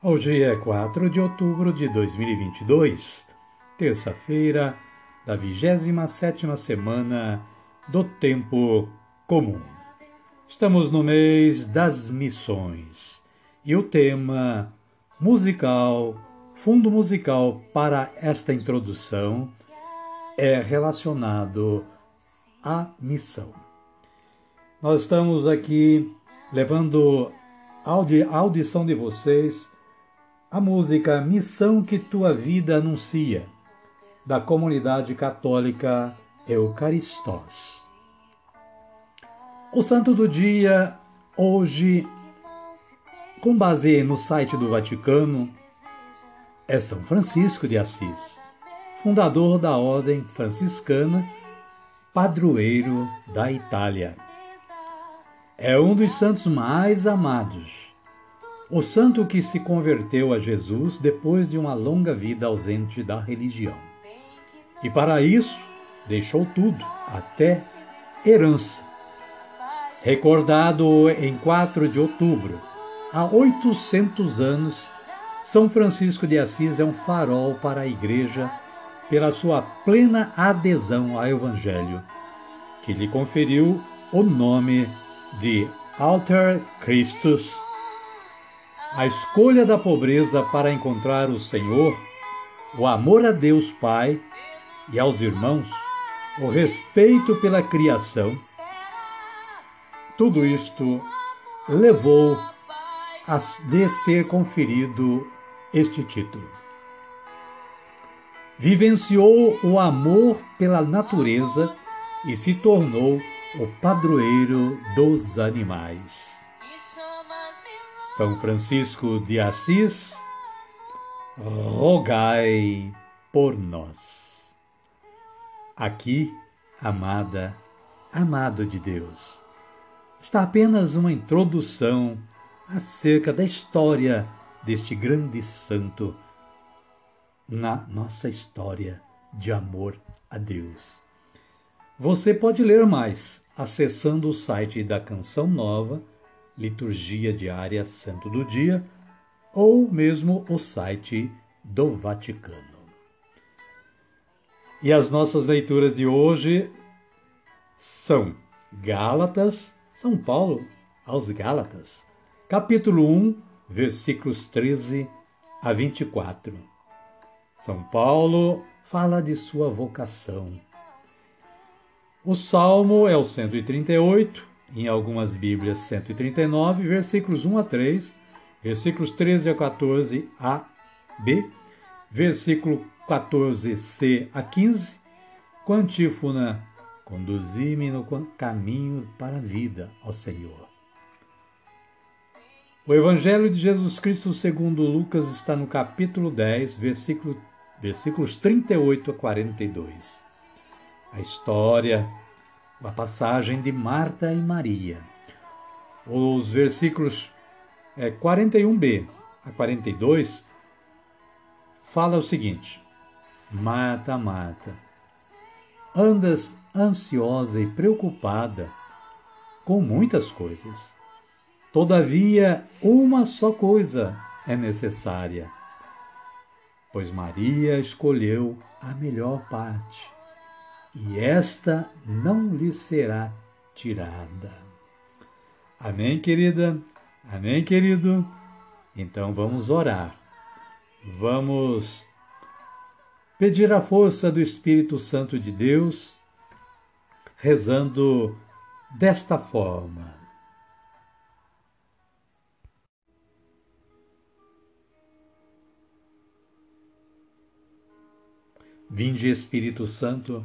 Hoje é 4 de outubro de 2022, terça-feira da 27ª semana do Tempo Comum. Estamos no mês das missões e o tema musical, fundo musical para esta introdução é relacionado à missão. Nós estamos aqui levando a audição de vocês a música Missão que Tua Vida Anuncia, da comunidade católica Eucaristós. O santo do dia, hoje, com base no site do Vaticano, é São Francisco de Assis, fundador da Ordem Franciscana, padroeiro da Itália. É um dos santos mais amados o santo que se converteu a Jesus depois de uma longa vida ausente da religião. E para isso, deixou tudo, até herança. Recordado em 4 de outubro, há 800 anos, São Francisco de Assis é um farol para a Igreja pela sua plena adesão ao Evangelho, que lhe conferiu o nome de Alter Christus a escolha da pobreza para encontrar o Senhor, o amor a Deus Pai e aos irmãos, o respeito pela criação, tudo isto levou a de ser conferido este título. Vivenciou o amor pela natureza e se tornou o padroeiro dos animais. São Francisco de Assis, rogai por nós. Aqui, amada, amado de Deus, está apenas uma introdução acerca da história deste grande santo na nossa história de amor a Deus. Você pode ler mais acessando o site da Canção Nova Liturgia Diária Santo do Dia ou mesmo o site do Vaticano. E as nossas leituras de hoje são Gálatas, São Paulo aos Gálatas, capítulo 1, versículos 13 a 24. São Paulo fala de sua vocação. O salmo é o 138, em algumas Bíblias 139, versículos 1 a 3, versículos 13 a 14 a B, versículo 14c a 15, com antífona Conduzi-me no caminho para a vida, ó Senhor. O Evangelho de Jesus Cristo segundo Lucas está no capítulo 10, versículo, versículos 38 a 42. A história a passagem de Marta e Maria. Os versículos é, 41b a 42 fala o seguinte: Marta, Marta, andas ansiosa e preocupada com muitas coisas. Todavia, uma só coisa é necessária. pois Maria escolheu a melhor parte, e esta não lhe será tirada. Amém, querida? Amém, querido? Então vamos orar. Vamos pedir a força do Espírito Santo de Deus, rezando desta forma. Vinde, Espírito Santo,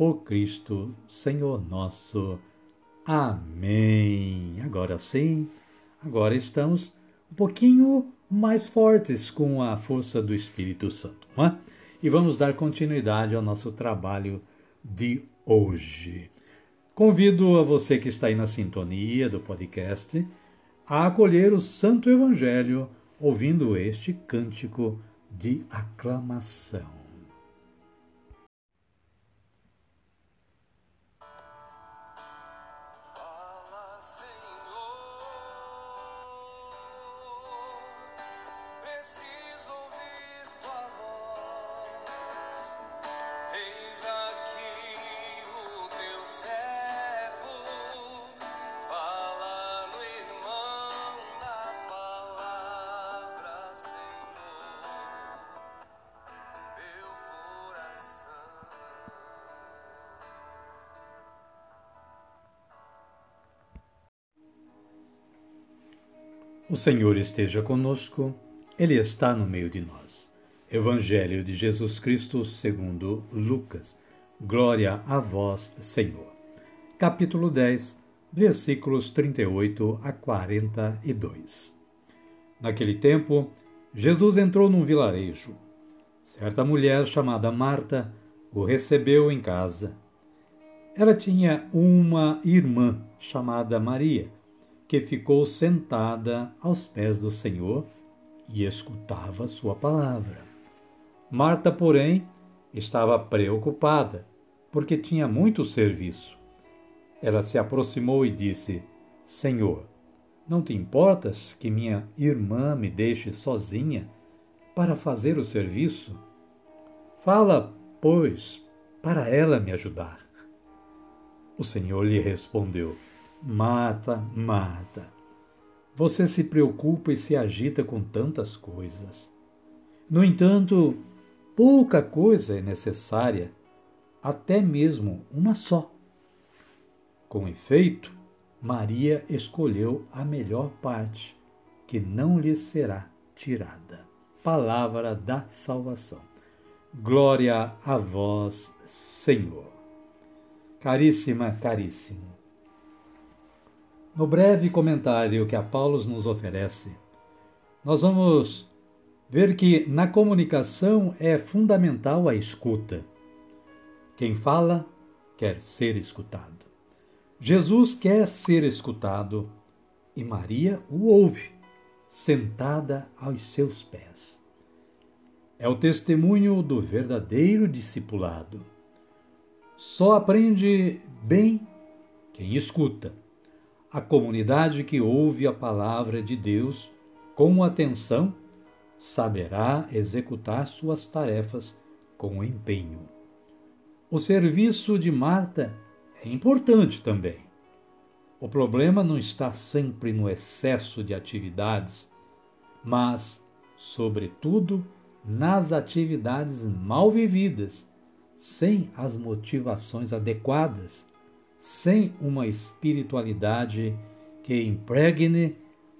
Por Cristo, Senhor nosso. Amém. Agora sim, agora estamos um pouquinho mais fortes com a força do Espírito Santo. Não é? E vamos dar continuidade ao nosso trabalho de hoje. Convido a você que está aí na sintonia do podcast a acolher o Santo Evangelho ouvindo este cântico de aclamação. O Senhor esteja conosco, Ele está no meio de nós. Evangelho de Jesus Cristo segundo Lucas. Glória a vós, Senhor. Capítulo 10, versículos 38 a 42. Naquele tempo, Jesus entrou num vilarejo. Certa mulher chamada Marta o recebeu em casa. Ela tinha uma irmã chamada Maria que ficou sentada aos pés do Senhor e escutava sua palavra. Marta, porém, estava preocupada, porque tinha muito serviço. Ela se aproximou e disse: Senhor, não te importas que minha irmã me deixe sozinha para fazer o serviço? Fala, pois, para ela me ajudar. O Senhor lhe respondeu: Mata, mata. Você se preocupa e se agita com tantas coisas. No entanto, pouca coisa é necessária, até mesmo uma só. Com efeito, Maria escolheu a melhor parte, que não lhe será tirada. Palavra da salvação. Glória a vós, Senhor. Caríssima, caríssimo. No breve comentário que a Paulo nos oferece, nós vamos ver que na comunicação é fundamental a escuta. Quem fala quer ser escutado. Jesus quer ser escutado e Maria o ouve, sentada aos seus pés. É o testemunho do verdadeiro discipulado. Só aprende bem quem escuta a comunidade que ouve a palavra de Deus com atenção saberá executar suas tarefas com empenho. O serviço de Marta é importante também. O problema não está sempre no excesso de atividades, mas, sobretudo, nas atividades mal vividas, sem as motivações adequadas sem uma espiritualidade que impregne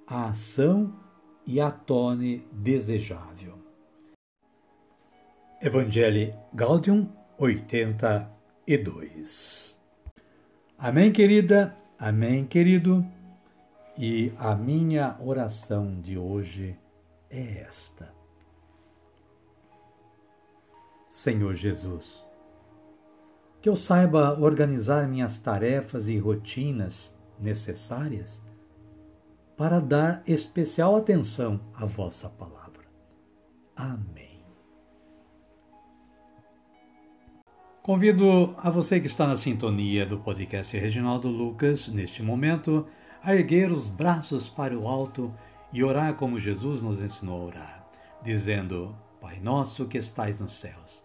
a ação e a torne desejável. Evangelho Gaudium 82 Amém, querida, amém, querido, e a minha oração de hoje é esta. Senhor Jesus. Que eu saiba organizar minhas tarefas e rotinas necessárias para dar especial atenção à vossa palavra. Amém. Convido a você que está na sintonia do podcast Reginaldo Lucas, neste momento, a erguer os braços para o alto e orar como Jesus nos ensinou a orar, dizendo: Pai nosso que estais nos céus,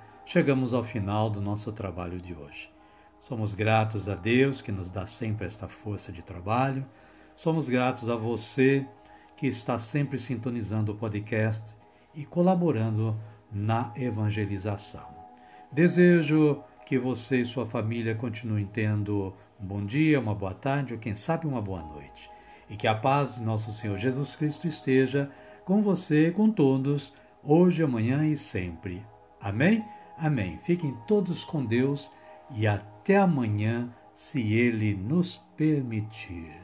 chegamos ao final do nosso trabalho de hoje. Somos gratos a Deus que nos dá sempre esta força de trabalho. Somos gratos a você que está sempre sintonizando o podcast e colaborando na evangelização. Desejo que você e sua família continuem tendo um bom dia, uma boa tarde ou quem sabe uma boa noite. E que a paz de nosso Senhor Jesus Cristo esteja com você com todos, hoje, amanhã e sempre. Amém? Amém. Fiquem todos com Deus e até amanhã, se Ele nos permitir.